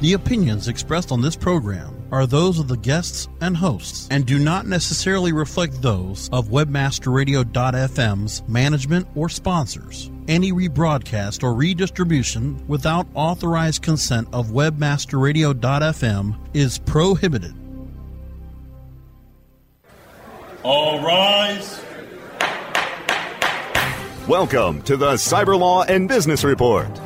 The opinions expressed on this program are those of the guests and hosts and do not necessarily reflect those of webmasterradio.fm's management or sponsors. Any rebroadcast or redistribution without authorized consent of webmasterradio.fm is prohibited. All rise. Welcome to the Cyber Law and Business Report.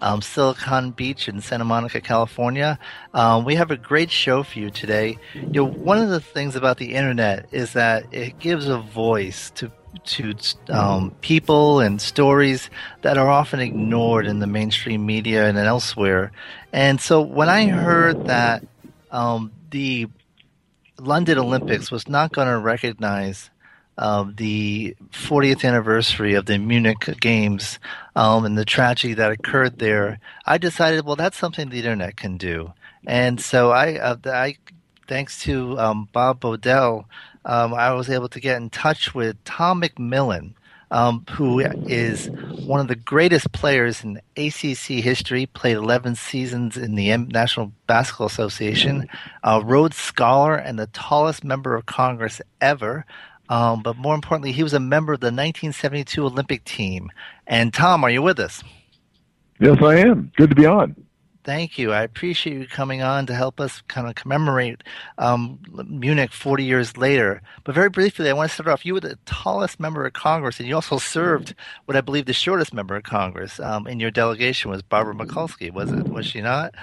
um, Silicon Beach in Santa Monica, California. Um, we have a great show for you today. You know, one of the things about the internet is that it gives a voice to to um, people and stories that are often ignored in the mainstream media and elsewhere. And so when I heard that um, the London Olympics was not going to recognize uh, the 40th anniversary of the Munich Games um, and the tragedy that occurred there, I decided, well, that's something the internet can do. And so I, uh, I thanks to um, Bob Bodell, um, I was able to get in touch with Tom McMillan, um, who is one of the greatest players in ACC history, played 11 seasons in the National Basketball Association, a Rhodes Scholar, and the tallest member of Congress ever. Um, but more importantly, he was a member of the 1972 Olympic team. And Tom, are you with us? Yes, I am. Good to be on. Thank you. I appreciate you coming on to help us kind of commemorate um, Munich 40 years later. But very briefly, I want to start off. You were the tallest member of Congress, and you also served what I believe the shortest member of Congress um, in your delegation was Barbara Mikulski. Was it? Was she not?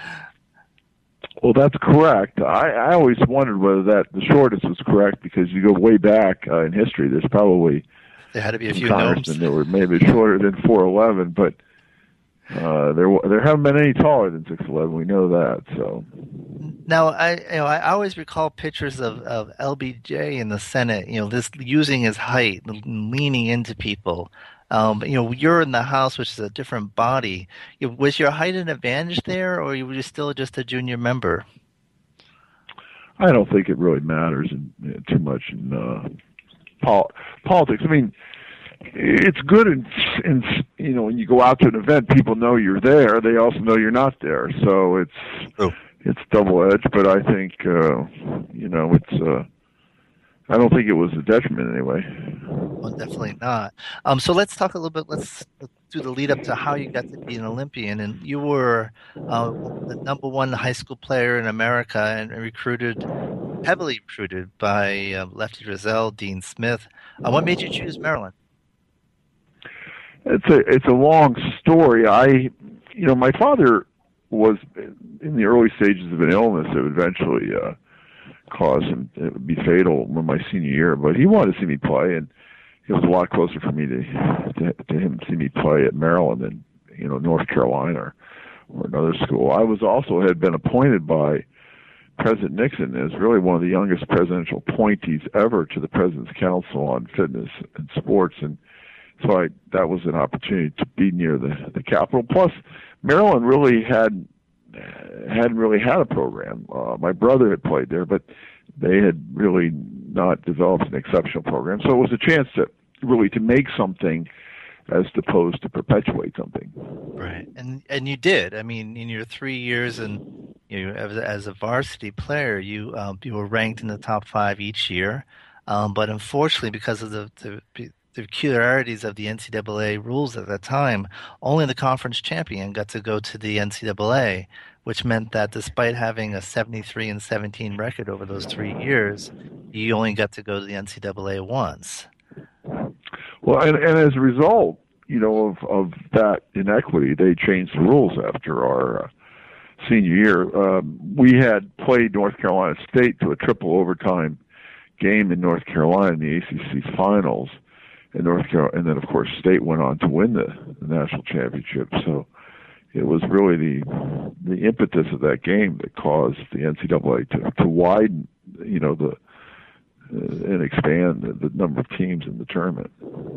Well, that's correct. I, I always wondered whether that the shortest was correct because you go way back uh, in history. There's probably there had to be a few congressmen that were maybe shorter than 4'11, but uh, there there haven't been any taller than 6'11. We know that. So now I you know I always recall pictures of of LBJ in the Senate. You know, this using his height, leaning into people. Um, you know, you're in the House, which is a different body. Was your height an advantage there, or were you still just a junior member? I don't think it really matters in, in, too much in uh, pol- politics. I mean, it's good in, in you know when you go out to an event, people know you're there. They also know you're not there, so it's oh. it's double edged. But I think uh, you know it's. Uh, I don't think it was a detriment anyway. Well, definitely not. Um, so let's talk a little bit. Let's do the lead up to how you got to be an Olympian, and you were uh, the number one high school player in America, and recruited heavily recruited by uh, Lefty Driesell, Dean Smith. Uh, what made you choose Maryland? It's a it's a long story. I, you know, my father was in the early stages of an illness that eventually uh, cause him it would be fatal in my senior year. But he wanted to see me play, and it was a lot closer for me to to, to him see me play at Maryland than you know North Carolina or, or another school. I was also had been appointed by President Nixon as really one of the youngest presidential appointees ever to the President's Council on Fitness and Sports, and so I that was an opportunity to be near the the capital. Plus, Maryland really had hadn't really had a program. Uh, my brother had played there, but they had really not developed an exceptional program. So it was a chance to really to make something as opposed to perpetuate something. Right, and and you did. I mean, in your three years and you know, as, as a varsity player, you um, you were ranked in the top five each year. Um, but unfortunately, because of the, the, the peculiarities of the NCAA rules at that time, only the conference champion got to go to the NCAA, which meant that despite having a 73 and 17 record over those three years, you only got to go to the NCAA once. Well, and, and as a result, you know, of, of that inequity, they changed the rules after our uh, senior year. Um, we had played North Carolina State to a triple overtime game in North Carolina in the ACC finals, and North Carolina, and then of course State went on to win the, the national championship. So it was really the the impetus of that game that caused the NCAA to to widen, you know, the uh, and expand the, the, number of teams in the tournament.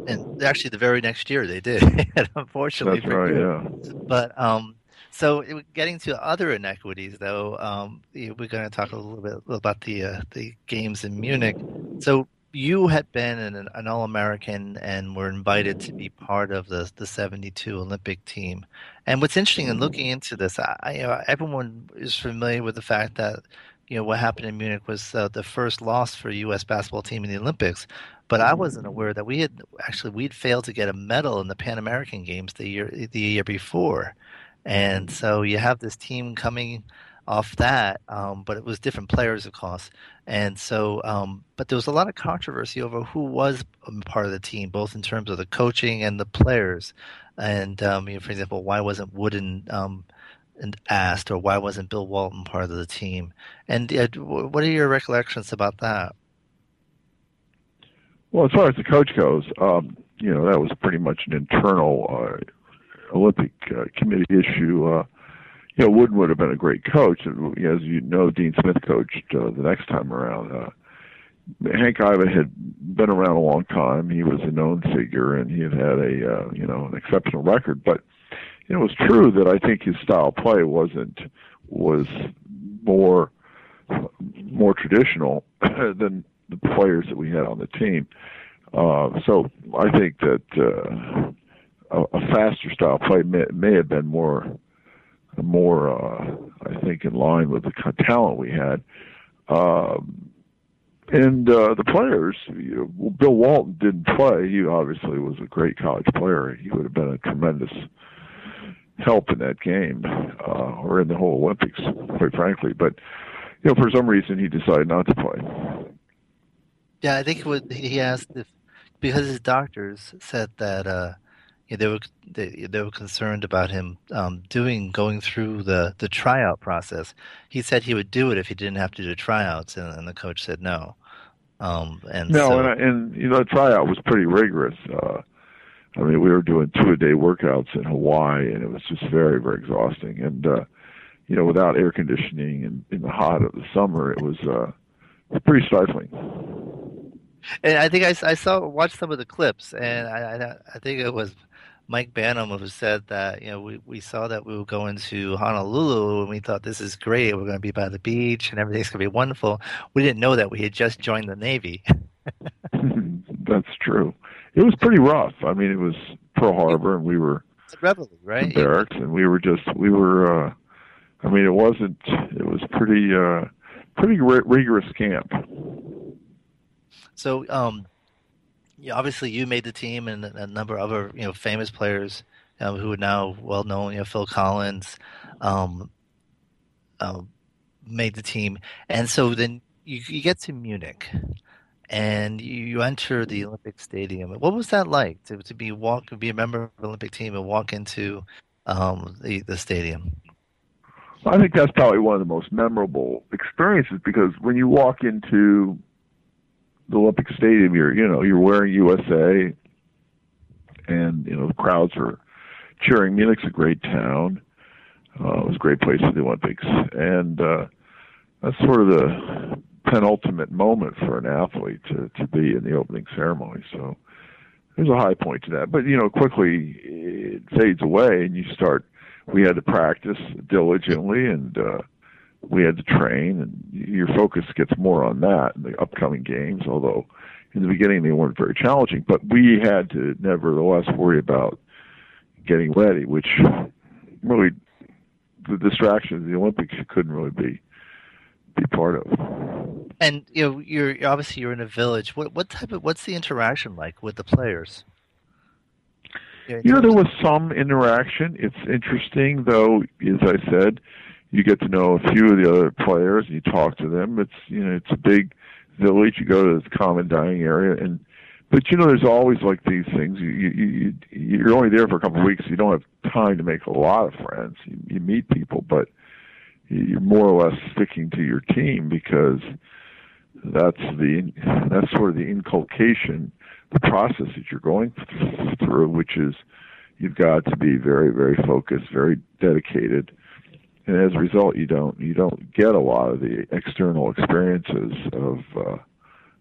And actually, the very next year they did. Unfortunately, that's right. Yeah. But um, so getting to other inequities, though, um, we're going to talk a little bit about the uh, the games in Munich. So you had been an, an All American and were invited to be part of the the '72 Olympic team. And what's interesting in mm-hmm. looking into this, I, you know, everyone is familiar with the fact that you know what happened in Munich was uh, the first loss for a U.S. basketball team in the Olympics. But I wasn't mm-hmm. aware that we had actually we'd failed to get a medal in the Pan American Games the year the year before, and mm-hmm. so you have this team coming off that, um, but it was different players, of course. And so, um, but there was a lot of controversy over who was part of the team, both in terms of the coaching and the players. And um, you know, for example, why wasn't Wooden um, asked, or why wasn't Bill Walton part of the team? And uh, what are your recollections about that? Well, as far as the coach goes, um, you know that was pretty much an internal uh, Olympic uh, committee issue. You know, Wooden would have been a great coach. And as you know, Dean Smith coached uh, the next time around. Uh, Hank Iba had been around a long time. He was a known figure, and he had had a uh, you know an exceptional record. But you know, it was true that I think his style of play wasn't was more more traditional than the players that we had on the team. Uh, so I think that uh, a, a faster style play may, may have been more more, uh, I think, in line with the talent we had. Um, and uh, the players, you know, Bill Walton didn't play. He obviously was a great college player. He would have been a tremendous help in that game uh, or in the whole Olympics, quite frankly. But you know, for some reason, he decided not to play. Yeah, I think what he asked if because his doctors said that uh, know, they were they, they were concerned about him um, doing going through the the tryout process. He said he would do it if he didn't have to do tryouts, and, and the coach said no. Um, and no, so, and, I, and you know, the tryout was pretty rigorous. Uh, I mean, we were doing two a day workouts in Hawaii, and it was just very, very exhausting. And uh, you know, without air conditioning and in the hot of the summer, it was uh, pretty stifling. And I think I, I saw watched some of the clips, and I, I, I think it was Mike Bantom who said that you know we, we saw that we were going to Honolulu and we thought this is great. We're going to be by the beach and everything's going to be wonderful. We didn't know that we had just joined the Navy. That's true. It was pretty rough. I mean, it was Pearl Harbor, and we were Reveille, right? barracks, and we were just we were. uh I mean, it wasn't. It was pretty uh pretty rigorous camp. So, um, obviously you made the team, and a number of other you know famous players um, who are now well known. You know, Phil Collins um, uh, made the team, and so then you, you get to Munich, and you, you, enter the Olympic Stadium. What was that like to to be walk be a member of the Olympic team and walk into um, the the stadium? I think that's probably one of the most memorable experiences because when you walk into the Olympic Stadium, you're you know you're wearing USA, and you know the crowds are cheering. Munich's a great town. Uh, it was a great place for the Olympics, and uh, that's sort of the penultimate moment for an athlete to to be in the opening ceremony. So there's a high point to that, but you know quickly it fades away, and you start. We had to practice diligently, and uh, we had to train, and your focus gets more on that in the upcoming games. Although in the beginning they weren't very challenging, but we had to nevertheless worry about getting ready, which really the distraction of the Olympics couldn't really be be part of. And you know, you're obviously you're in a village. What what type of what's the interaction like with the players? You know, there was some interaction. It's interesting, though. As I said, you get to know a few of the other players and you talk to them. It's you know, it's a big village. You go to this common dining area, and but you know, there's always like these things. You you, you you're only there for a couple of weeks. You don't have time to make a lot of friends. You, you meet people, but you're more or less sticking to your team because that's the that's sort of the inculcation, the process that you're going through, which is you've got to be very very focused, very dedicated, and as a result, you don't you don't get a lot of the external experiences of. Uh,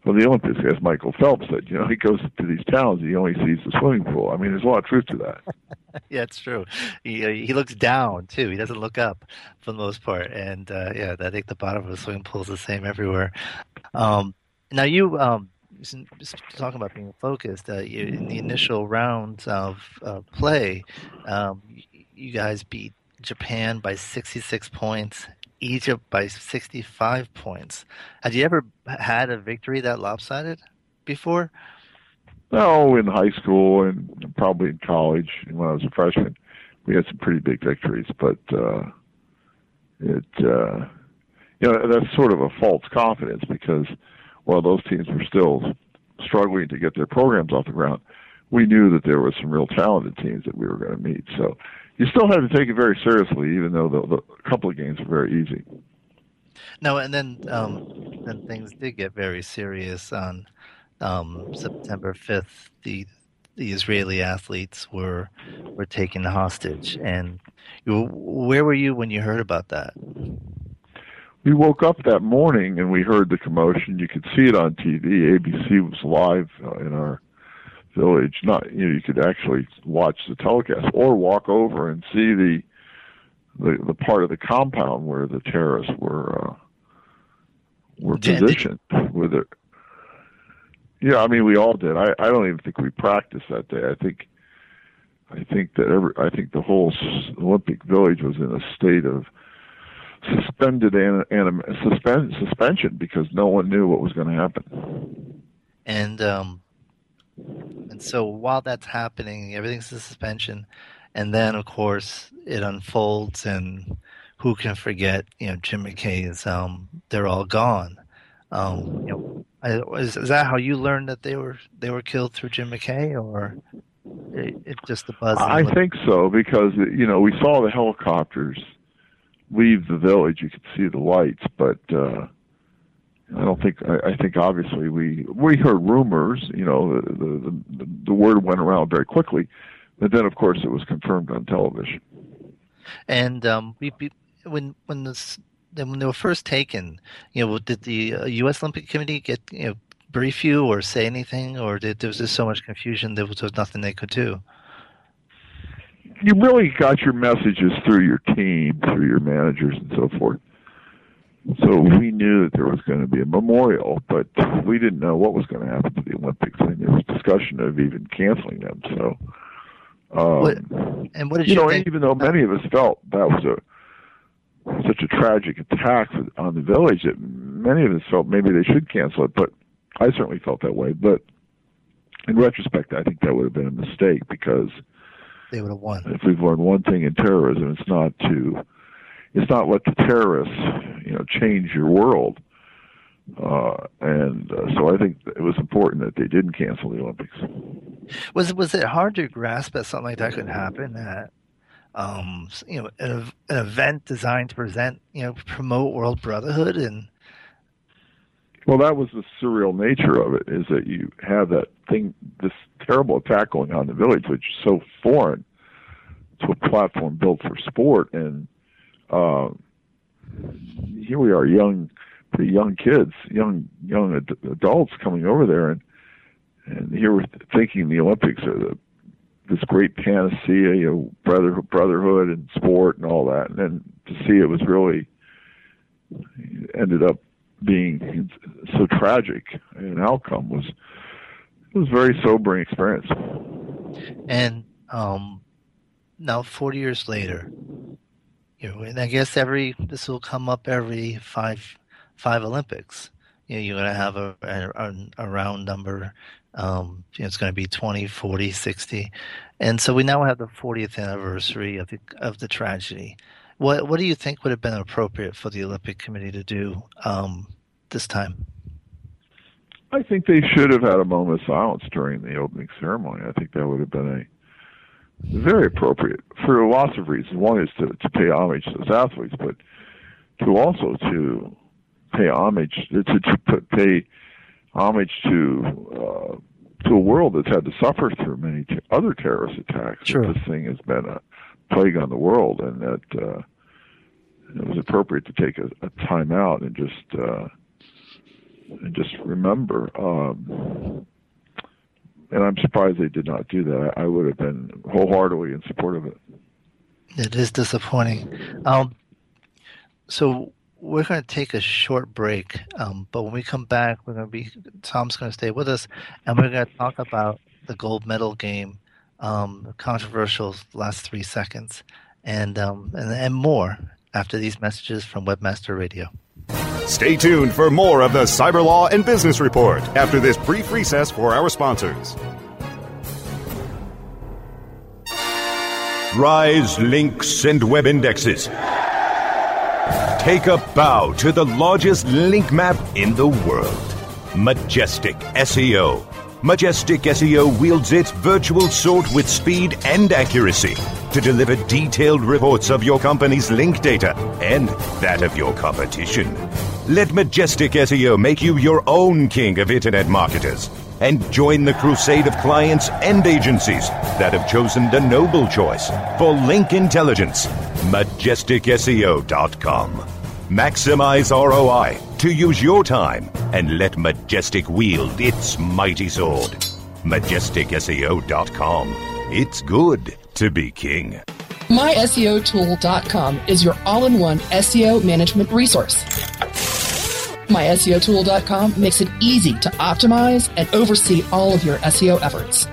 well, the Olympics, as Michael Phelps said, you know, he goes to these towns, he only sees the swimming pool. I mean, there's a lot of truth to that. yeah, it's true. He uh, he looks down too. He doesn't look up for the most part. And uh, yeah, I think the bottom of the swimming pool is the same everywhere. Um, now you um, talking about being focused. Uh, you, in the initial round of uh, play, um, you guys beat Japan by 66 points Egypt by 65 points. Had you ever had a victory that lopsided before? No, in high school and probably in college when I was a freshman, we had some pretty big victories. But uh, it, uh, you know, that's sort of a false confidence because while those teams were still struggling to get their programs off the ground, we knew that there were some real talented teams that we were going to meet. So you still have to take it very seriously, even though the, the couple of games were very easy. No, and then um, then things did get very serious on um, September fifth. The the Israeli athletes were were taken hostage, and you, where were you when you heard about that? We woke up that morning and we heard the commotion. You could see it on TV. ABC was live uh, in our village. Not you know you could actually watch the telecast or walk over and see the the, the part of the compound where the terrorists were uh, were positioned with it. Yeah, I mean we all did. I I don't even think we practiced that day. I think I think that every I think the whole Olympic Village was in a state of suspended and anim, suspend, suspension because no one knew what was going to happen. And um, and so while that's happening, everything's in suspension, and then of course it unfolds, and who can forget? You know, Jim McKay McKay's um, "They're All Gone." Um, you know, is, is that how you learned that they were they were killed through Jim McKay, or it, it just the buzz? I think so because you know we saw the helicopters leave the village. You could see the lights, but. Uh, I don't think. I, I think obviously we we heard rumors. You know, the, the the the word went around very quickly, but then of course it was confirmed on television. And um, we, we, when when this when they were first taken, you know, did the uh, U.S. Olympic Committee get you know brief you or say anything, or did, there was just so much confusion there was, there was nothing they could do? You really got your messages through your team, through your managers, and so forth. So we knew that there was going to be a memorial, but we didn't know what was going to happen to the Olympics, and there was discussion of even canceling them. So, um, what, and what did you, you know? think? Even though many of us felt that was a such a tragic attack on the village that many of us felt maybe they should cancel it, but I certainly felt that way. But in retrospect, I think that would have been a mistake because they would have won. If we've learned one thing in terrorism, it's not to it's not let the terrorists, you know, change your world. Uh, and uh, so I think it was important that they didn't cancel the Olympics. Was was it hard to grasp that something like that could happen? That um, you know, an, an event designed to present, you know, promote world brotherhood and. Well, that was the surreal nature of it. Is that you have that thing, this terrible attack going on in the village, which is so foreign to a platform built for sport, and uh, here we are, young, pretty young kids, young young ad- adults coming over there, and and here we're thinking the Olympics are the this great panacea, you know, brother, brotherhood and sport and all that. And then to see it was really ended up being so tragic an outcome was it was a very sobering experience. And um, now, forty years later, you know, and I guess every this will come up every five five Olympics. You know, you're going to have a, a, a round number um, you know, it's going to be 20, 40, 60. And so we now have the 40th anniversary of the, of the tragedy. What, what do you think would have been appropriate for the Olympic Committee to do um, this time? I think they should have had a moment of silence during the opening ceremony. I think that would have been a very appropriate for lots of reasons. One is to, to pay homage to those athletes, but to also to pay homage to, to, pay homage to uh, to a world that's had to suffer through many t- other terrorist attacks. Sure. This thing has been a plague on the world, and that uh, it was appropriate to take a, a time out and just uh, and just remember. Um, and I'm surprised they did not do that. I, would have been wholeheartedly in support of it. It is disappointing. Um, so we're going to take a short break, um, but when we come back, we're going to be Tom's going to stay with us, and we're going to talk about the gold medal game, um, controversial last three seconds, and, um, and and more after these messages from Webmaster Radio. Stay tuned for more of the Cyber Law and Business Report after this brief recess for our sponsors. Rise links and web indexes. Take a bow to the largest link map in the world. Majestic SEO. Majestic SEO wields its virtual sword with speed and accuracy to deliver detailed reports of your company's link data and that of your competition. Let Majestic SEO make you your own king of internet marketers and join the crusade of clients and agencies that have chosen the noble choice for link intelligence. MajesticSEO.com. Maximize ROI to use your time and let Majestic wield its mighty sword. MajesticSEO.com. It's good to be king. MySEOTool.com is your all in one SEO management resource. MySEOTool.com makes it easy to optimize and oversee all of your SEO efforts.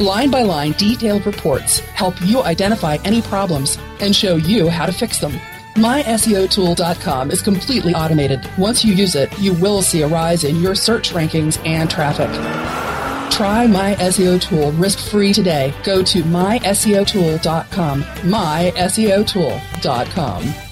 Line by line, detailed reports help you identify any problems and show you how to fix them. MySEOTool.com is completely automated. Once you use it, you will see a rise in your search rankings and traffic. Try My SEO Tool risk-free today. Go to myseotool.com. myseotool.com.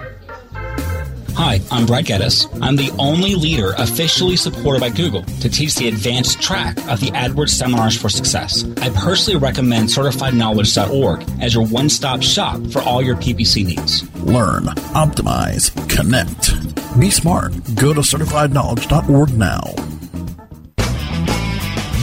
Hi, I'm Brad Geddes. I'm the only leader officially supported by Google to teach the advanced track of the AdWords Seminars for Success. I personally recommend CertifiedKnowledge.org as your one stop shop for all your PPC needs. Learn, optimize, connect. Be smart. Go to CertifiedKnowledge.org now.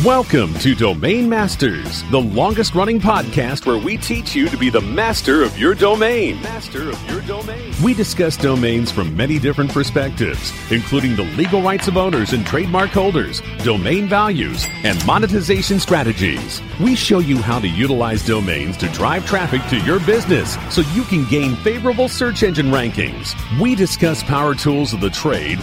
Welcome to Domain Masters, the longest running podcast where we teach you to be the master of your domain. Master of your domain. We discuss domains from many different perspectives, including the legal rights of owners and trademark holders, domain values, and monetization strategies. We show you how to utilize domains to drive traffic to your business so you can gain favorable search engine rankings. We discuss power tools of the trade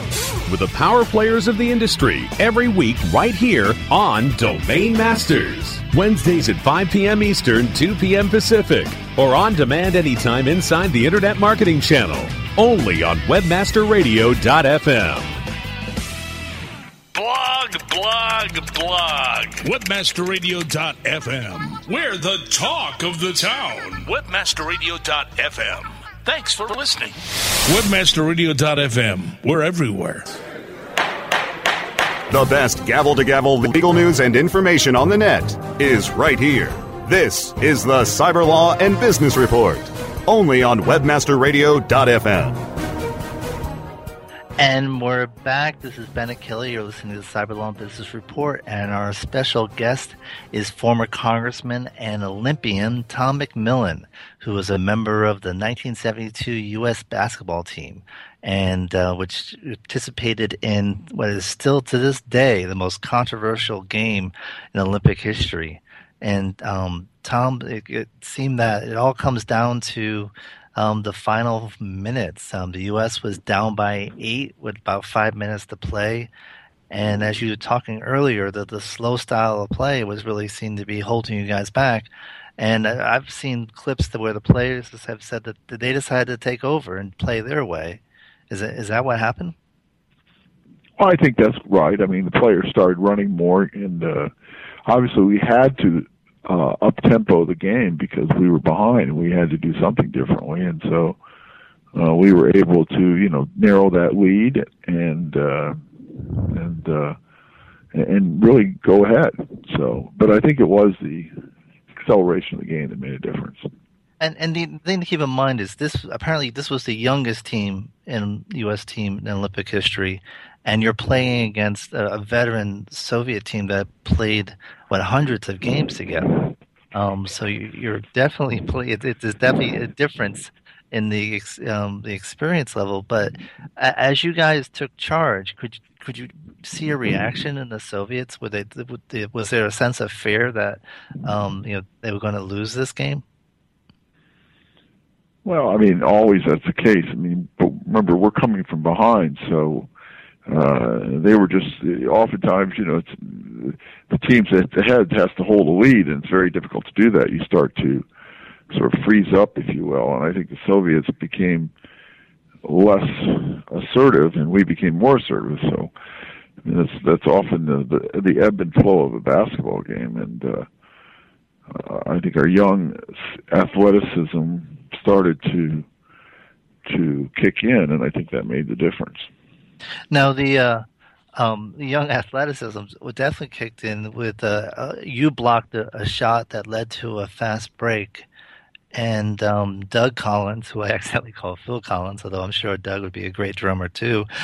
with the power players of the industry every week right here on Domain Masters. Wednesdays at 5 p.m. Eastern, 2 p.m. Pacific, or on demand anytime inside the Internet Marketing Channel. only on WebmasterRadio.fm. Blog, blog, blog. Webmasterradio.fm. We're the talk of the town. Webmasterradio.fm. Thanks for listening. Webmasterradio.fm. We're everywhere. The best gavel to gavel legal news and information on the net is right here. This is the Cyber Law and Business Report, only on WebmasterRadio.fm. And we're back. This is Bennet Kelley. You're listening to the Cyber Law and Business Report, and our special guest is former Congressman and Olympian Tom McMillan, who was a member of the 1972 U.S. basketball team, and uh, which participated in what is still to this day the most controversial game in Olympic history. And um, Tom, it, it seemed that it all comes down to um, the final minutes. Um, the U.S. was down by eight with about five minutes to play. And as you were talking earlier, that the slow style of play was really seen to be holding you guys back. And I've seen clips where the players have said that they decided to take over and play their way. Is it, is that what happened? Well, I think that's right. I mean, the players started running more, and uh, obviously we had to uh, up tempo the game because we were behind and we had to do something differently, and so uh, we were able to you know narrow that lead and uh, and uh, and really go ahead. So, but I think it was the acceleration of the game that made a difference. And and the thing to keep in mind is this apparently this was the youngest team in U.S. team in Olympic history, and you're playing against a, veteran Soviet team that played what hundreds of games together. Um, so you, are definitely play. It, it's definitely a difference in the um, the experience level. But as you guys took charge, could could you see a reaction in the Soviets? Were they, was there a sense of fear that um, you know they were going to lose this game? Well, I mean, always that's the case. I mean, but remember, we're coming from behind, so uh, they were just oftentimes, you know, it's, the teams at the head has to hold the lead, and it's very difficult to do that. You start to sort of freeze up, if you will, and I think the Soviets became less assertive, and we became more assertive. So I mean, that's that's often the, the the ebb and flow of a basketball game, and uh, I think our young athleticism started to to kick in, and I think that made the difference. Now the uh, um, young athleticism definitely kicked in with uh, uh, you blocked a, a, shot that led to a fast break, and um, Doug Collins, who I accidentally called Phil Collins, although I'm sure Doug would be a great drummer too.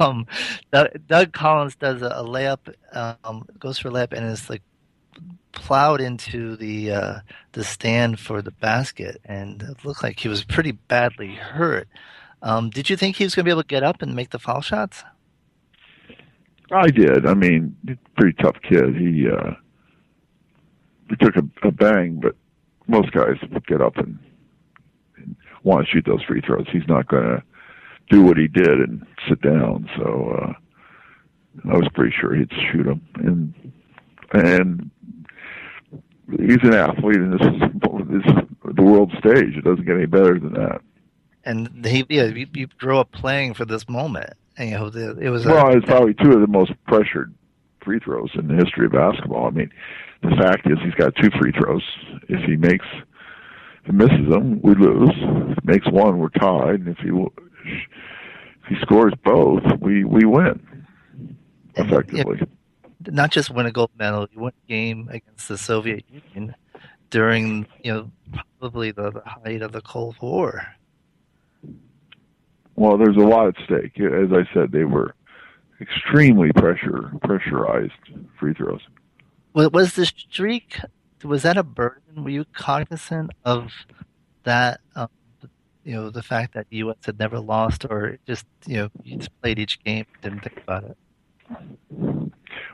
Um, Doug, Doug, Collins does a, a layup, um, goes for a layup, and is like plowed into the uh, the stand for the basket, and it looked like he was pretty badly hurt. Um, did you think he was going to be able to get up and make the foul shots? I did. I mean, pretty tough kid. He uh, he took a, a bang, but most guys would get up and, and want to shoot those free throws. He's not going to do what he did and sit down. So uh, I was pretty sure he'd shoot them. And and he's an athlete, and this is, this is the world stage. It doesn't get any better than that. And he, yeah, you, you grew up playing for this moment. And, you know, it was well. A, it's probably two of the most pressured free throws in the history of basketball. I mean, the fact is he's got two free throws. If he makes, if he misses them, we lose. If he makes one, we're tied. And if he if he scores both, we we win effectively. Not just win a gold medal, you win a game against the Soviet Union during, you know, probably the, the height of the Cold War. Well, there's a lot at stake. As I said, they were extremely pressure pressurized free throws. Was the streak was that a burden? Were you cognizant of that? Um, you know, the fact that the U.S. had never lost, or just you know, you just played each game, didn't think about it.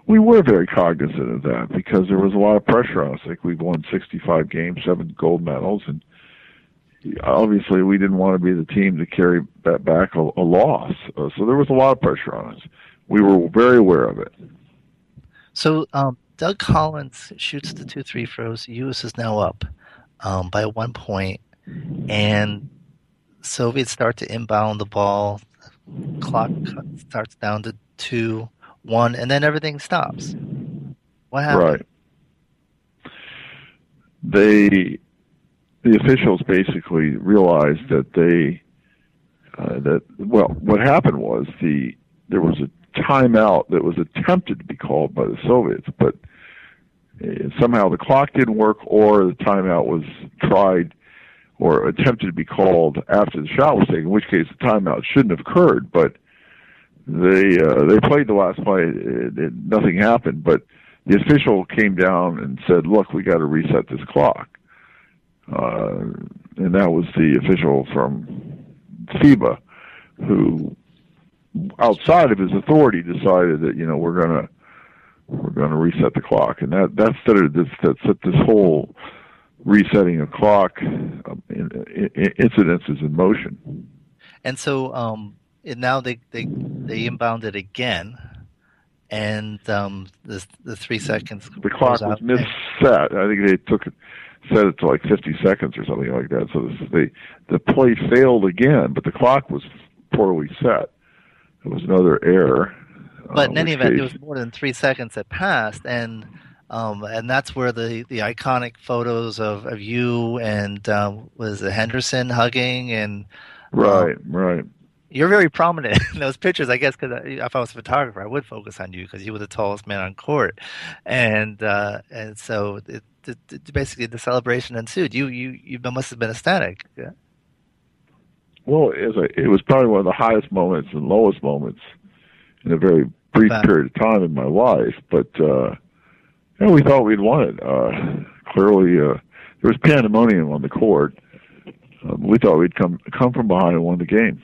We were very cognizant of that because there was a lot of pressure on us. Like we've won 65 games, seven gold medals, and obviously we didn't want to be the team to carry back a, a loss. Uh, so there was a lot of pressure on us. We were very aware of it. So um, Doug Collins shoots the two three throws. U.S. is now up um, by one point, and Soviets start to inbound the ball. Clock starts down to two, one, and then everything stops. What happened? Right. They, the officials basically realized that they, uh, that well, what happened was the there was a timeout that was attempted to be called by the Soviets, but uh, somehow the clock didn't work, or the timeout was tried or attempted to be called after the shot was taken. In which case, the timeout shouldn't have occurred, but they uh, they played the last play. It, it, nothing happened, but the official came down and said, "Look, we got to reset this clock." Uh, and that was the official from FIBA who, outside of his authority, decided that you know we're gonna we're gonna reset the clock, and that that started this that set this whole resetting a clock um, in, in, incidences in motion. And so um, and now they they they inbounded again, and um, the the three seconds. The clock was misset. I think they took it set it to like 50 seconds or something like that. So this, the the play failed again, but the clock was poorly set. It was another error. But uh, in any event, case, it was more than three seconds that passed, and um, and that's where the, the iconic photos of, of you and um, was it Henderson hugging and right, um, right you're very prominent in those pictures, I guess, because if I was a photographer, I would focus on you because you were the tallest man on court, and uh, and so it, it, it, basically the celebration ensued. You you you must have been ecstatic. Yeah. Well, it was, a, it was probably one of the highest moments and lowest moments in a very brief period of time in my life, but uh, yeah, we thought we'd won it. Uh, clearly, uh, there was pandemonium on the court. Um, we thought we'd come come from behind and won the game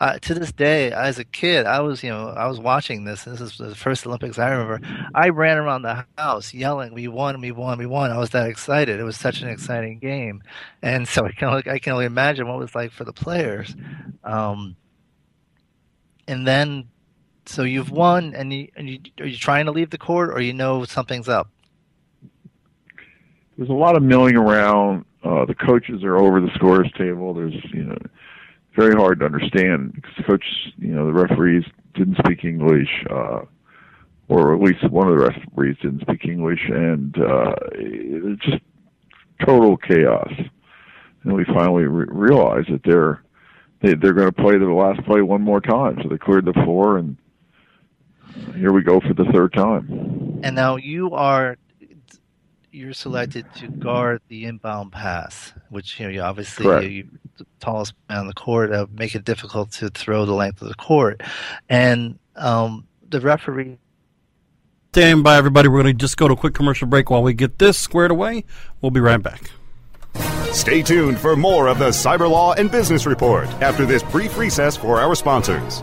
uh, to this day, as a kid, I was, you know, I was watching this. This is the first Olympics I remember. I ran around the house yelling, "We won! We won! We won!" I was that excited. It was such an exciting game, and so I can only, I can only imagine what it was like for the players. Um, and then, so you've won, and you, and you are you trying to leave the court, or you know something's up? There's a lot of milling around. Uh, the coaches are over the scores table. There's, you know very hard to understand because the coach, you know, the referees didn't speak English, uh, or at least one of the referees didn't speak English, and uh, it's just total chaos. And we finally re- realized that they're they, they're going to play the last play one more time, so they cleared the floor, and here we go for the third time. And now you are you're selected to guard the inbound pass, which you know you obviously you, the tallest man on the court, uh, make it difficult to throw the length of the court, and um, the referee. Stand by, everybody. We're going to just go to a quick commercial break while we get this squared away. We'll be right back. Stay tuned for more of the Cyber Law and Business Report after this brief recess for our sponsors.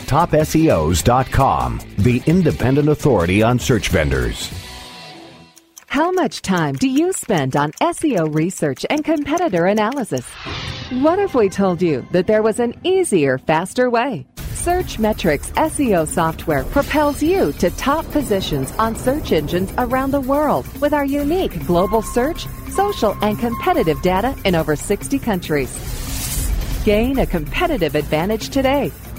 TopSEOs.com, the independent authority on search vendors. How much time do you spend on SEO research and competitor analysis? What if we told you that there was an easier, faster way? Searchmetrics SEO software propels you to top positions on search engines around the world with our unique global search, social, and competitive data in over 60 countries. Gain a competitive advantage today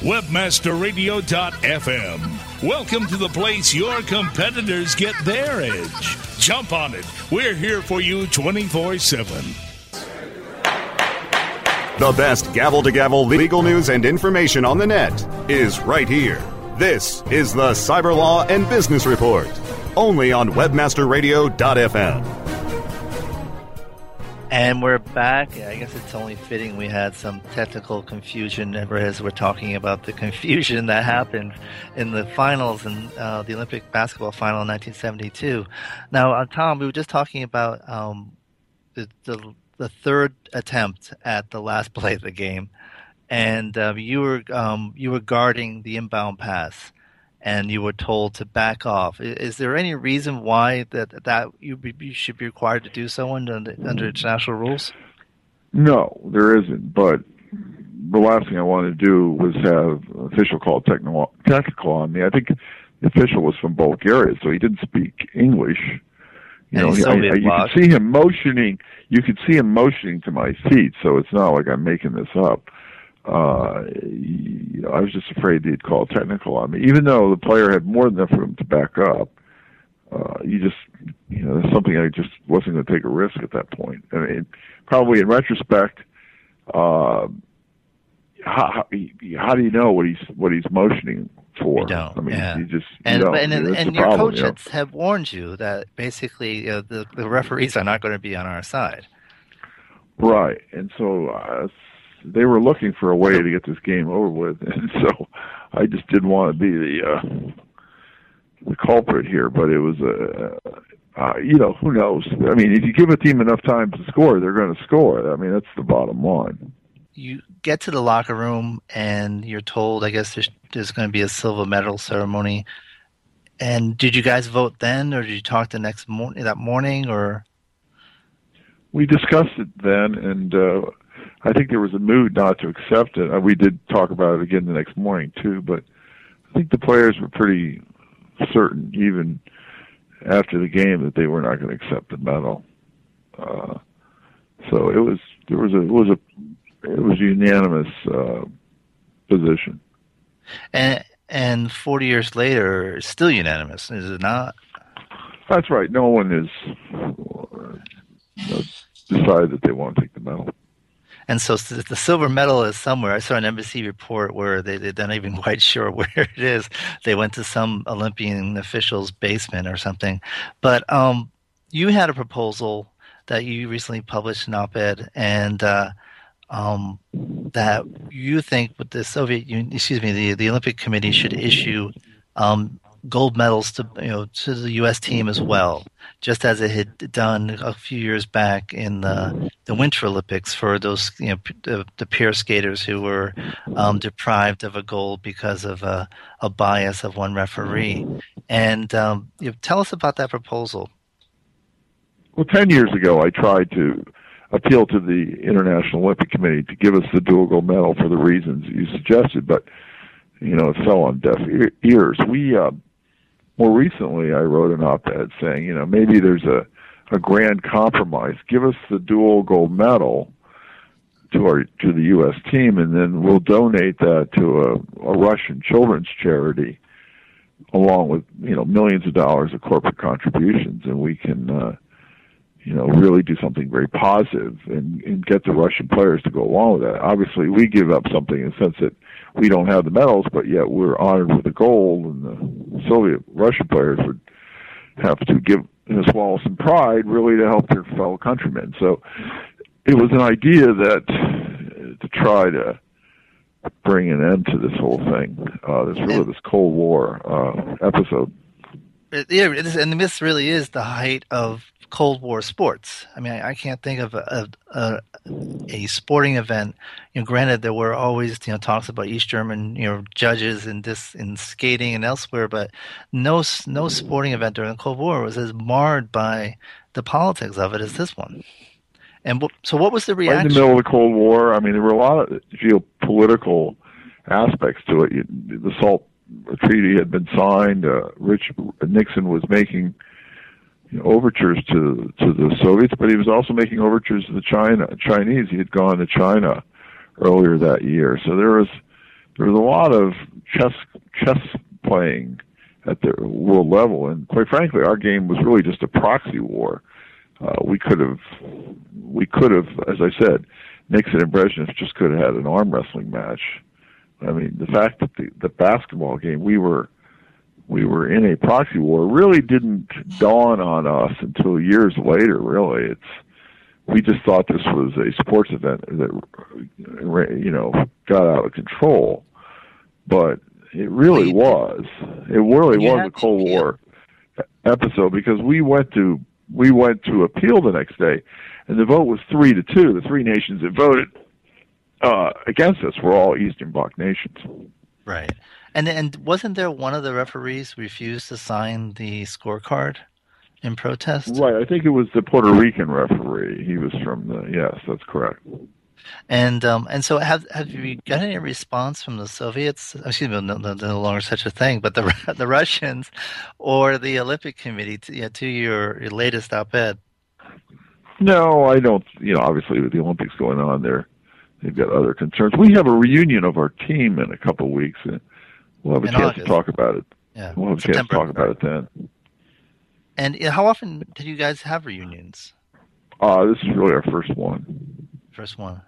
Webmasterradio.fm. Welcome to the place your competitors get their edge. Jump on it. We're here for you 24 7. The best gavel to gavel legal news and information on the net is right here. This is the Cyber Law and Business Report, only on WebmasterRadio.fm. And we're back. I guess it's only fitting we had some technical confusion ever as we're talking about the confusion that happened in the finals in uh, the Olympic basketball final in 1972. Now, uh, Tom, we were just talking about um, the, the, the third attempt at the last play of the game, and um, you were um, you were guarding the inbound pass and you were told to back off. Is there any reason why that that you, be, you should be required to do so under, under international rules? No, there isn't. But the last thing I wanted to do was have an official call technical technical on me. I think the official was from Bulgaria, so he didn't speak English. You and know, I, I, you could see him motioning. You could see him motioning to my feet, so it's not like I'm making this up uh, you know, I was just afraid he'd call technical on me, even though the player had more than enough room to back up. Uh, you just, you know, there's something I just wasn't going to take a risk at that point. I mean, probably in retrospect, uh, how, how, how do you know what he's what he's motioning for? You don't. I mean, yeah. you just and you know, and, and, and your problem, coaches you know? have warned you that basically uh, the the referees are not going to be on our side. Right, and so uh, they were looking for a way to get this game over with, and so I just didn't want to be the uh, the culprit here. But it was a, uh, uh, you know, who knows? I mean, if you give a team enough time to score, they're going to score. I mean, that's the bottom line. You get to the locker room and you're told, I guess there's, there's going to be a silver medal ceremony. And did you guys vote then, or did you talk the next morning, that morning, or? We discussed it then, and uh, I think there was a mood not to accept it. Uh, we did talk about it again the next morning too, but I think the players were pretty certain, even after the game, that they were not going to accept the medal. Uh, so it was there was a it was a it was a unanimous uh, position. And and forty years later, it's still unanimous, is it not? That's right. No one has uh, decided that they want to take the medal. And so the silver medal is somewhere. I saw an embassy report where they, they're not even quite sure where it is. They went to some Olympian official's basement or something. But um, you had a proposal that you recently published an op-ed, and uh, um, that you think with the Soviet Union, excuse me, the, the Olympic Committee should issue um, gold medals to you know to the U.S. team as well, just as it had done a few years back in the the Winter Olympics for those you know the, the peer skaters who were um, deprived of a gold because of a, a bias of one referee. And um, you know, tell us about that proposal. Well, ten years ago, I tried to appeal to the International Olympic Committee to give us the dual gold medal for the reasons you suggested, but you know, it fell on deaf ears. We uh, more recently, I wrote an op-ed saying, you know, maybe there's a a grand compromise. Give us the dual gold medal to our to the U.S. team, and then we'll donate that to a, a Russian children's charity, along with you know millions of dollars of corporate contributions, and we can. Uh, you know, really do something very positive and, and get the Russian players to go along with that. Obviously, we give up something in the sense that we don't have the medals, but yet we're honored with the gold, and the Soviet Russian players would have to give know, swallow some pride, really, to help their fellow countrymen. So it was an idea that to try to bring an end to this whole thing, uh, this really this Cold War uh, episode. yeah, and this really is the height of Cold War sports. I mean, I, I can't think of a, a, a, sporting event. You know, granted, there were always you know talks about East German you know judges in this in skating and elsewhere, but no no sporting event during the Cold War was as marred by the politics of it as this one. And so, what was the reaction? Right in the middle of the Cold War, I mean, there were a lot of geopolitical aspects to it. The SALT treaty had been signed. Uh, Rich Nixon was making you overtures to to the Soviets, but he was also making overtures to the China Chinese. He had gone to China earlier that year, so there was there was a lot of chess chess playing at the world level, and quite frankly, our game was really just a proxy war. Uh, we could have we could have, as I said, Nixon and Brezhnev just could have had an arm wrestling match. I mean, the fact that the, the basketball game we were we were in a proxy war really didn't dawn on us until years later. Really, it's we just thought this was a sports event that you know got out of control, but it really was. It really was a Cold War episode because we went to we went to appeal the next day, and the vote was three to two. The three nations that voted uh, against us were all Eastern Bloc nations. Right. And and wasn't there one of the referees refused to sign the scorecard in protest? Right. I think it was the Puerto Rican referee. He was from the yes, that's correct. And um, and so have have you got any response from the Soviets? Excuse me, no, no, no longer such a thing, but the the Russians or the Olympic Committee to, you know, to your, your latest op-ed? No, I don't. You know, obviously with the Olympics going on, there they've got other concerns. We have a reunion of our team in a couple of weeks, and We'll have a chance August. to talk about it. Yeah, we'll have a chance to talk about it then. And how often did you guys have reunions? Uh, this is really our first one. First one,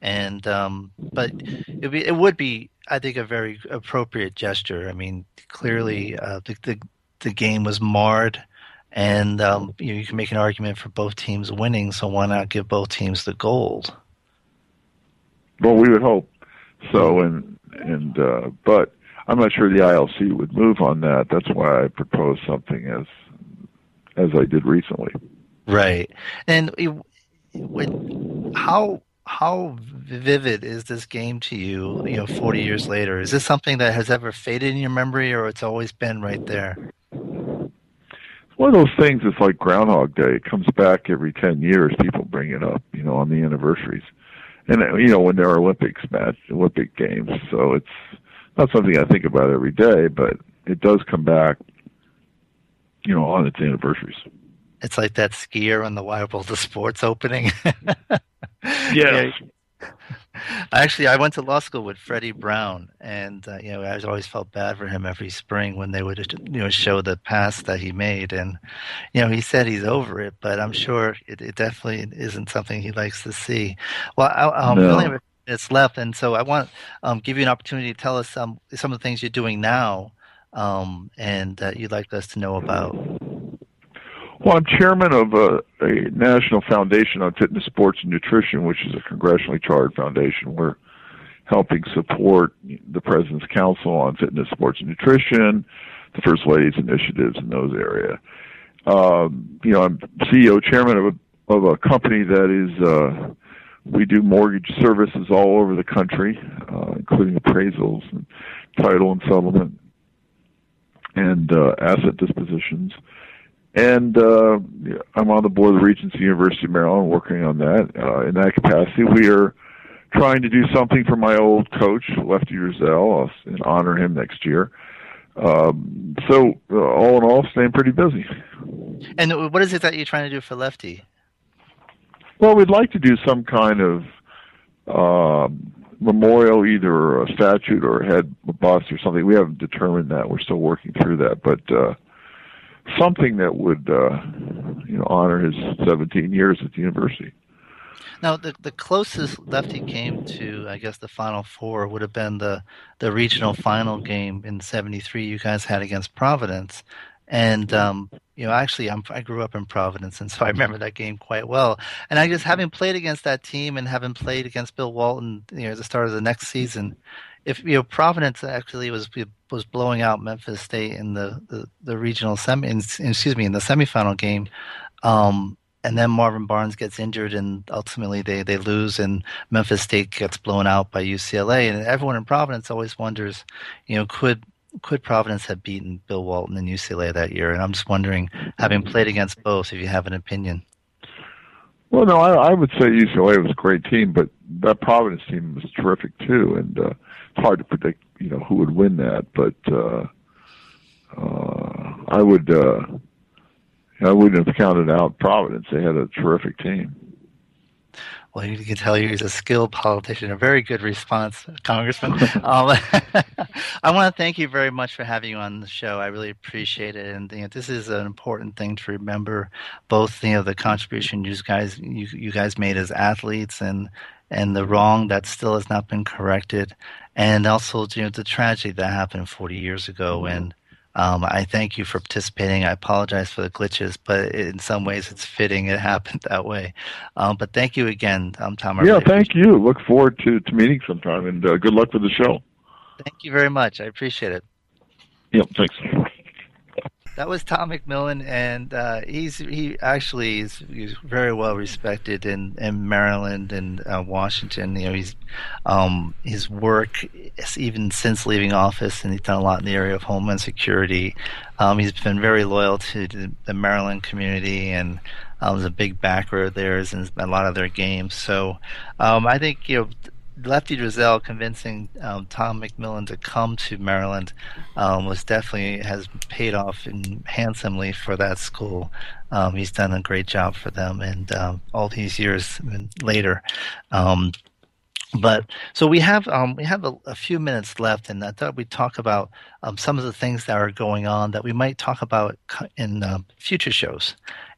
and um, but it be it would be I think a very appropriate gesture. I mean, clearly uh, the, the, the game was marred, and um, you, know, you can make an argument for both teams winning. So why not give both teams the gold? Well, we would hope so, and and uh, but I'm not sure the IOC would move on that. That's why I proposed something as as I did recently. Right. And when how how vivid is this game to you? You know, 40 years later, is this something that has ever faded in your memory, or it's always been right there? one of those things. It's like Groundhog Day. It comes back every 10 years. People bring it up, you know, on the anniversaries, and you know when there are Olympics match, Olympic games. So it's not something I think about every day, but it does come back, you know, on its anniversaries. It's like that skier on the Wide World of Sports opening. yeah. Actually, I went to law school with Freddie Brown, and uh, you know, I always felt bad for him every spring when they would you know show the pass that he made, and you know, he said he's over it, but I'm sure it, it definitely isn't something he likes to see. Well, I, um, no. Minutes left, and so I want um, give you an opportunity to tell us some some of the things you're doing now, um, and that you'd like us to know about. Well, I'm chairman of a, a national foundation on fitness, sports, and nutrition, which is a congressionally chartered foundation. We're helping support the President's Council on Fitness, Sports, and Nutrition, the First Lady's initiatives in those areas. Um, you know, I'm CEO, chairman of a of a company that is uh, we do mortgage services all over the country, uh, including appraisals, and title and settlement, and uh, asset dispositions. And uh, I'm on the board of the Regents University of Maryland, working on that. Uh, in that capacity, we are trying to do something for my old coach, Lefty Driesell, and honor him next year. Um, so, uh, all in all, staying pretty busy. And what is it that you're trying to do for Lefty? Well, we'd like to do some kind of uh, memorial, either a statue or a head a bust or something. We haven't determined that. We're still working through that, but uh, something that would uh, you know honor his 17 years at the university. Now, the the closest Lefty came to, I guess, the Final Four would have been the the regional final game in '73 you guys had against Providence, And um, you know, actually, I'm, I grew up in Providence, and so I remember that game quite well. And I just having played against that team and having played against Bill Walton, you know, at the start of the next season, if you know Providence actually was was blowing out Memphis State in the the, the regional semi, in, excuse me, in the semifinal game. Um, and then Marvin Barnes gets injured, and ultimately they, they lose, and Memphis State gets blown out by UCLA. And everyone in Providence always wonders, you know, could could Providence have beaten Bill Walton and UCLA that year? And I'm just wondering, having played against both, if you have an opinion. Well, no, I, I would say UCLA was a great team, but that Providence team was terrific too, and uh, it's hard to predict, you know, who would win that. But uh, uh, I would, uh, I wouldn't have counted out Providence. They had a terrific team. Well, you can tell you he's a skilled politician. A very good response, Congressman. um, I want to thank you very much for having you on the show. I really appreciate it, and you know, this is an important thing to remember. Both you know the contribution you guys you, you guys made as athletes, and and the wrong that still has not been corrected, and also you know the tragedy that happened 40 years ago, and um, I thank you for participating. I apologize for the glitches, but in some ways it's fitting it happened that way. Um, but thank you again, um, Tom. I yeah, really thank you. Look forward to, to meeting sometime, and uh, good luck with the show. Thank you very much. I appreciate it. Yep, thanks that was Tom McMillan, and uh, he's he actually is he's very well respected in, in Maryland and uh, Washington. You know, he's um, his work even since leaving office, and he's done a lot in the area of homeland security. Um, he's been very loyal to the, Maryland community and. Um, was a big backer of theirs in a lot of their games. So um, I think you know Lefty Driesell convincing um, Tom McMillan to come to Maryland um, was definitely has paid off in, handsomely for that school. Um, he's done a great job for them, and um, all these years later. Um, but so we have um, we have a, a, few minutes left, and I thought we'd talk about some of the things that are going on that we might talk about in uh, future shows.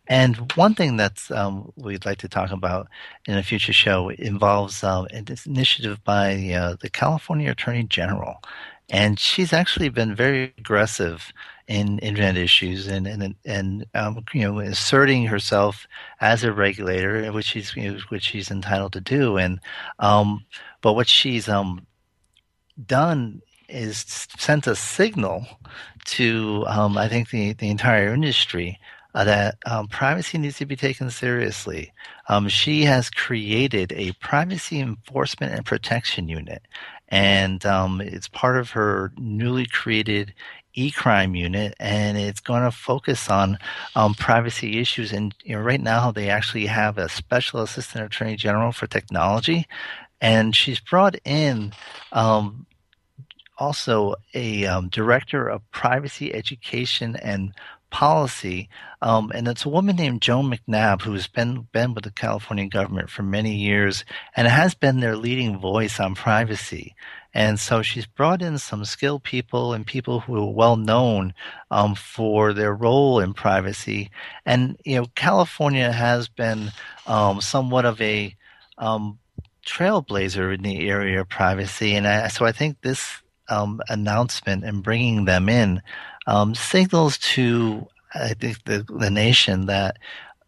And one thing that um, we'd like to talk about in a future show involves uh, an initiative by uh, the California Attorney General. And she's actually been very aggressive in internet issues and and and um, you know asserting herself as a regulator, which she's you know, which she's entitled to do. And um, but what she's um, done is sent a signal to um, I think the the entire industry uh, that um, privacy needs to be taken seriously. Um, she has created a privacy enforcement and protection unit, and um, it's part of her newly created e-crime unit, and it's going to focus on um, privacy issues. And you know, right now, they actually have a special assistant attorney general for technology, and she's brought in um, also a um, director of privacy education and policy. Um, and it's a woman named Joan McNabb who's been been with the California government for many years and has been their leading voice on privacy. And so she's brought in some skilled people and people who are well known um, for their role in privacy. And you know, California has been um, somewhat of a um, trailblazer in the area of privacy, and I, so I think this um, announcement and bringing them in um, signals to I think the, the nation that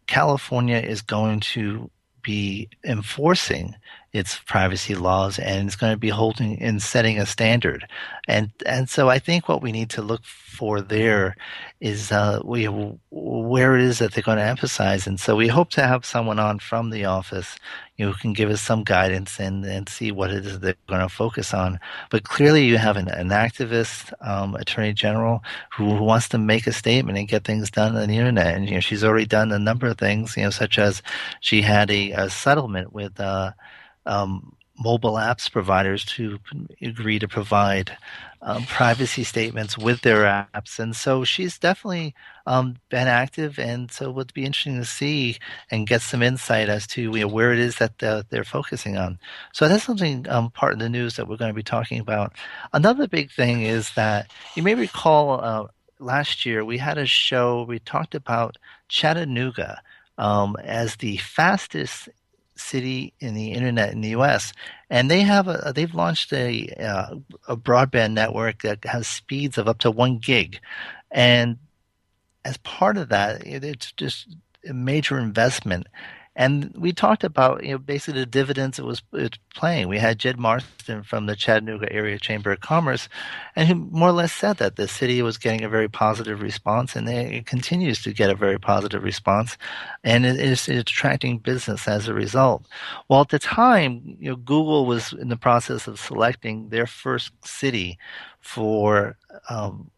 California is going to be enforcing its privacy laws and it's going to be holding and setting a standard. And and so I think what we need to look for there is uh, we where it is that they're going to emphasize. And so we hope to have someone on from the office you know, who can give us some guidance and, and see what it is they're going to focus on. But clearly, you have an, an activist um, attorney general who, who, wants to make a statement and get things done on the internet. And you know, she's already done a number of things, you know, such as she had a, a settlement with. Uh, um, mobile apps providers to agree to provide um, privacy statements with their apps. And so she's definitely um, been active. And so it would be interesting to see and get some insight as to you know, where it is that the, they're focusing on. So that's something um, part of the news that we're going to be talking about. Another big thing is that you may recall uh, last year we had a show, we talked about Chattanooga. Um, as the fastest city in the internet in the U.S. And they have a they've launched a uh, a broadband network that has speeds of up to one gig, and as part of that, it's just a major investment and we talked about you know basically the dividends it was it's playing. We had Jed Marston from the Chattanooga Area Chamber of Commerce, and who more or less said that the city was getting a very positive response, and it continues to get a very positive response, and it is attracting business as a result. Well, at the time, you know, Google was in the process of selecting their first city for um,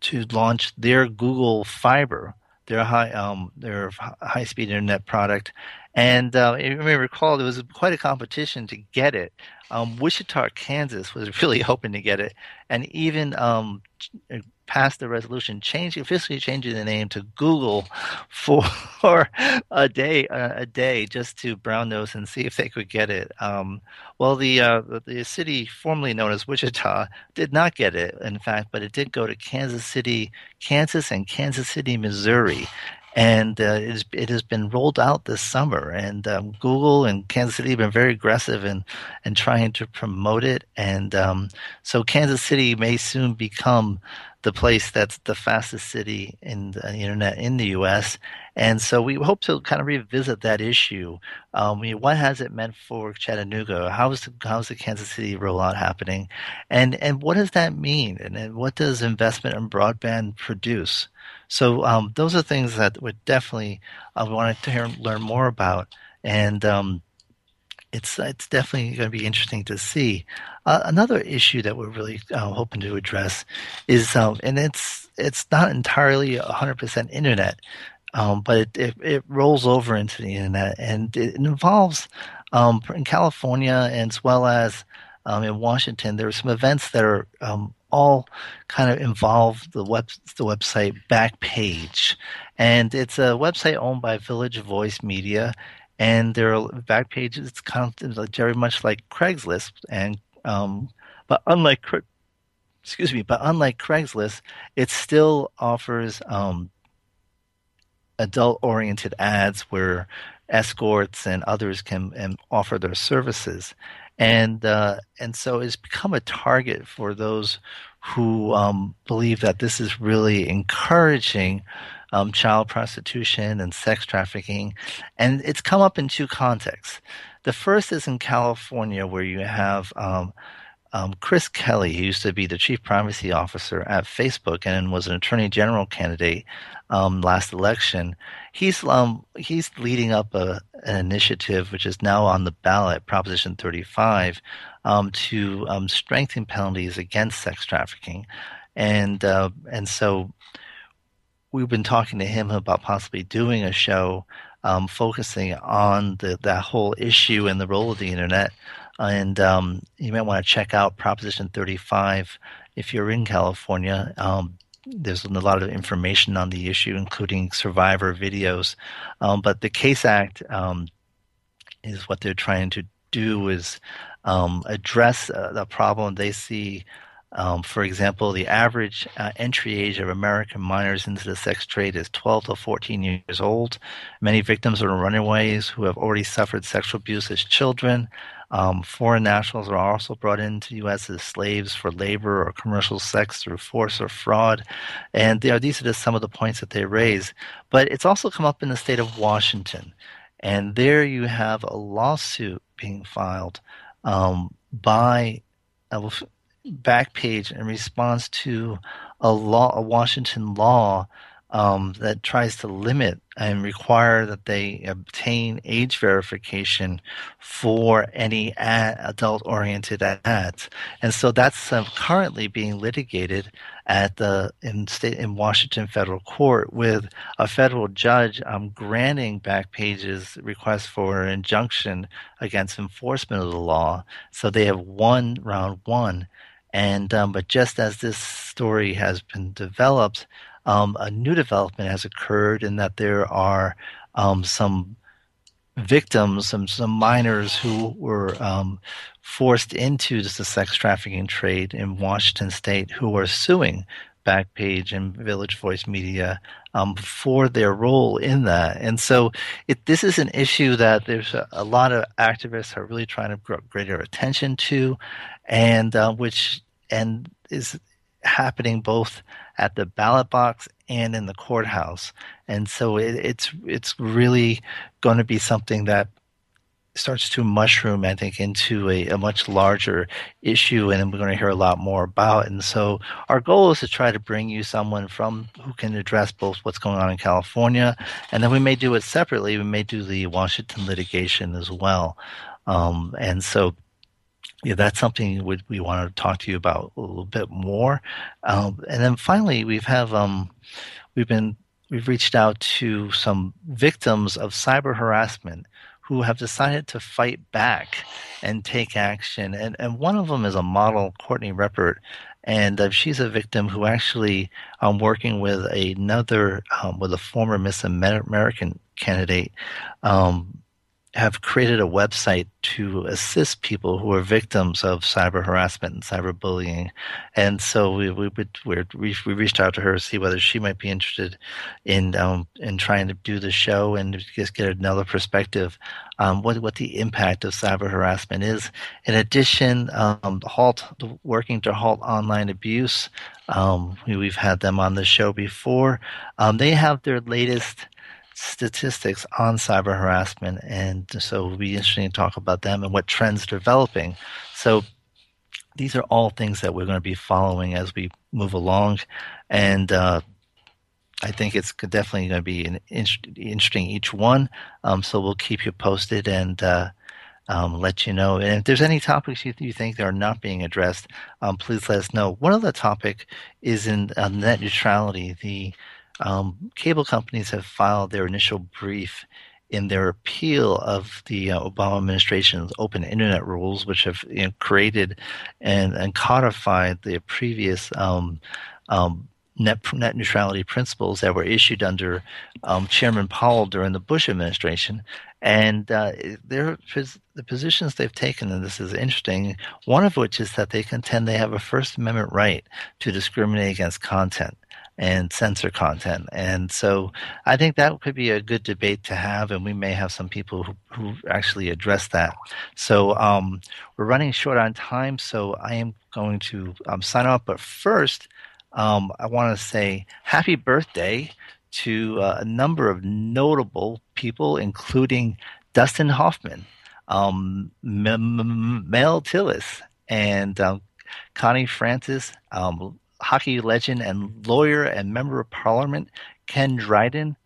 to launch their Google Fiber their high um, their high speed internet product, and uh, you may recall there was quite a competition to get it. Um, Wichita, Kansas, was really hoping to get it, and even um, passed the resolution, changing officially changing the name to Google for a day, uh, a day, just to brown nose and see if they could get it. Um, well, the uh, the city formerly known as Wichita did not get it, in fact, but it did go to Kansas City, Kansas, and Kansas City, Missouri, and uh, it, has been rolled out this summer. And um, Google and Kansas City have been very aggressive in, in trying to promote it. And um, so Kansas City may soon become the place that's the fastest city in the internet in the U.S. And so we hope to kind of revisit that issue. Um, what has it meant for Chattanooga? How is the, how is the Kansas City rollout happening? And and what does that mean? And, and what does investment in broadband produce? So um, those are things that we definitely uh, wanted to hear, learn more about. And um, it's it's definitely going to be interesting to see. Uh, another issue that we're really uh, hoping to address is, um, and it's it's not entirely 100% internet, um, but it, it, it rolls over into the internet, and it involves um, in California as well as um, in Washington. There are some events that are um, all kind of involve the web the website Backpage, and it's a website owned by Village Voice Media and their back pages. It's kind of very much like Craigslist, and um, but unlike excuse me, but unlike Craigslist, it still offers um, adult-oriented ads where escorts and others can and offer their services, and uh, and so it's become a target for those who um, believe that this is really encouraging um, child prostitution and sex trafficking. And it's come up in two contexts. The first is in California, where you have um, um, Chris Kelly, who used to be the chief privacy officer at Facebook and was an attorney general candidate um, last election. He's um, he's leading up a, an initiative which is now on the ballot, Proposition 35, um, to um, strengthen penalties against sex trafficking, and uh, and so we've been talking to him about possibly doing a show um, focusing on the, that whole issue and the role of the internet. And um, you might want to check out Proposition 35 if you're in California. Um, there's a lot of information on the issue, including survivor videos. Um, but the Case Act um, is what they're trying to do is um, address uh, the problem they see um, for example, the average uh, entry age of American minors into the sex trade is 12 to 14 years old. Many victims are runaways who have already suffered sexual abuse as children. Um, foreign nationals are also brought into the U.S. as slaves for labor or commercial sex through force or fraud. And know, these are just some of the points that they raise. But it's also come up in the state of Washington. And there you have a lawsuit being filed um, by Backpage in response to a law, a Washington law um, that tries to limit and require that they obtain age verification for any adult oriented ads. And so that's uh, currently being litigated at the in state in Washington federal court with a federal judge um, granting Backpage's request for an injunction against enforcement of the law. So they have won round one. And um, but just as this story has been developed, um, a new development has occurred in that there are um, some victims, some some minors who were um, forced into just the sex trafficking trade in Washington State, who are suing Backpage and Village Voice Media um, for their role in that. And so it, this is an issue that there's a, a, lot of activists are really trying to draw greater attention to, and uh, which and is happening both at the ballot box and in the courthouse. And so it, it's it's really going to be something that starts to mushroom, I think, into a, a, much larger issue, and we're going to hear a lot more about. And so, our goal is to try to bring you someone from who can address both what's going on in California, and then we may do it separately. We may do the Washington litigation as well. Um, and so, yeah, that's something we, we want to talk to you about a little bit more. Um, and then finally, we've have um, we've been we've reached out to some victims of cyber harassment who have decided to fight back and take action. And, and one of them is a model, Courtney Reppert, and uh, she's a victim who actually um, working with another, um, with a former Miss American candidate, um, have created a website to assist people who are victims of cyber harassment and cyberbullying. And so we we we we reached out to her to see whether she might be interested in um, in trying to do the show and just get another perspective um, what what the impact of cyber harassment is. In addition, um, halt working to halt online abuse. Um, we, have had them on the show before. Um, they have their latest statistics on cyber harassment, and so it'll be interesting to talk about them and what trends are developing. So these are all things that we're going to be following as we move along, and uh, I think it's definitely going to be an interesting each one. Um, so we'll keep you posted and. Uh, um, let you know. And if there's any topics you, you think that are not being addressed, um, please let us know. One other topic is in uh, net neutrality. The um, cable companies have filed their initial brief in their appeal of the uh, Obama administration's open internet rules, which have you know, created and, and codified the previous um, um, net, net neutrality principles that were issued under um, Chairman Powell during the Bush administration. And uh, the positions they've taken, and this is interesting, one of which is that they contend they have a First Amendment right to discriminate against content and censor content. And so I think that could be a good debate to have, and we may have some people who, who actually address that. So um, we're running short on time, so I am going to um, sign off. But first, um, I want to say happy birthday to uh, a number of notable people, including Dustin Hoffman, um, Mel Tillis, and um, Connie Francis, um, hockey legend and lawyer and member of parliament Ken Dryden.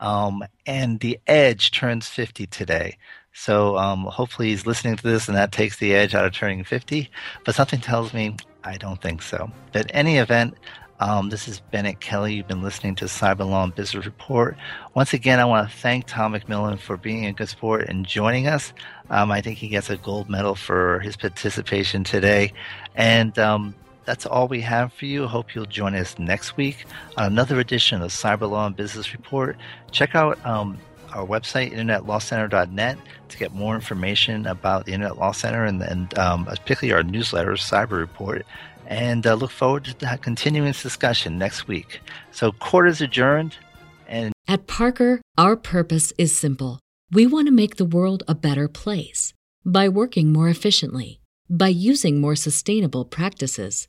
Um, and The Edge turns 50 today. So um, hopefully he's listening to this and that takes the edge out of turning 50. But something tells me I don't think so. But any event, um, this is Bennet Kelley. You've been listening to Cyber Law and Business Report. Once again, I want to thank Tom McMillan for being a good sport and joining us. Um, I think he gets a gold medal for his participation today. And um, that's all we have for you. Hope you'll join us next week on another edition of Cyber Law and Business Report. Check out um, our website, internetlawcenter.net, to get more information about the Internet Law Center and, and um, particularly our newsletter, Cyber Report. And uh, look forward to continuing this discussion next week. So, court is adjourned. And at Parker, our purpose is simple. We want to make the world a better place by working more efficiently, by using more sustainable practices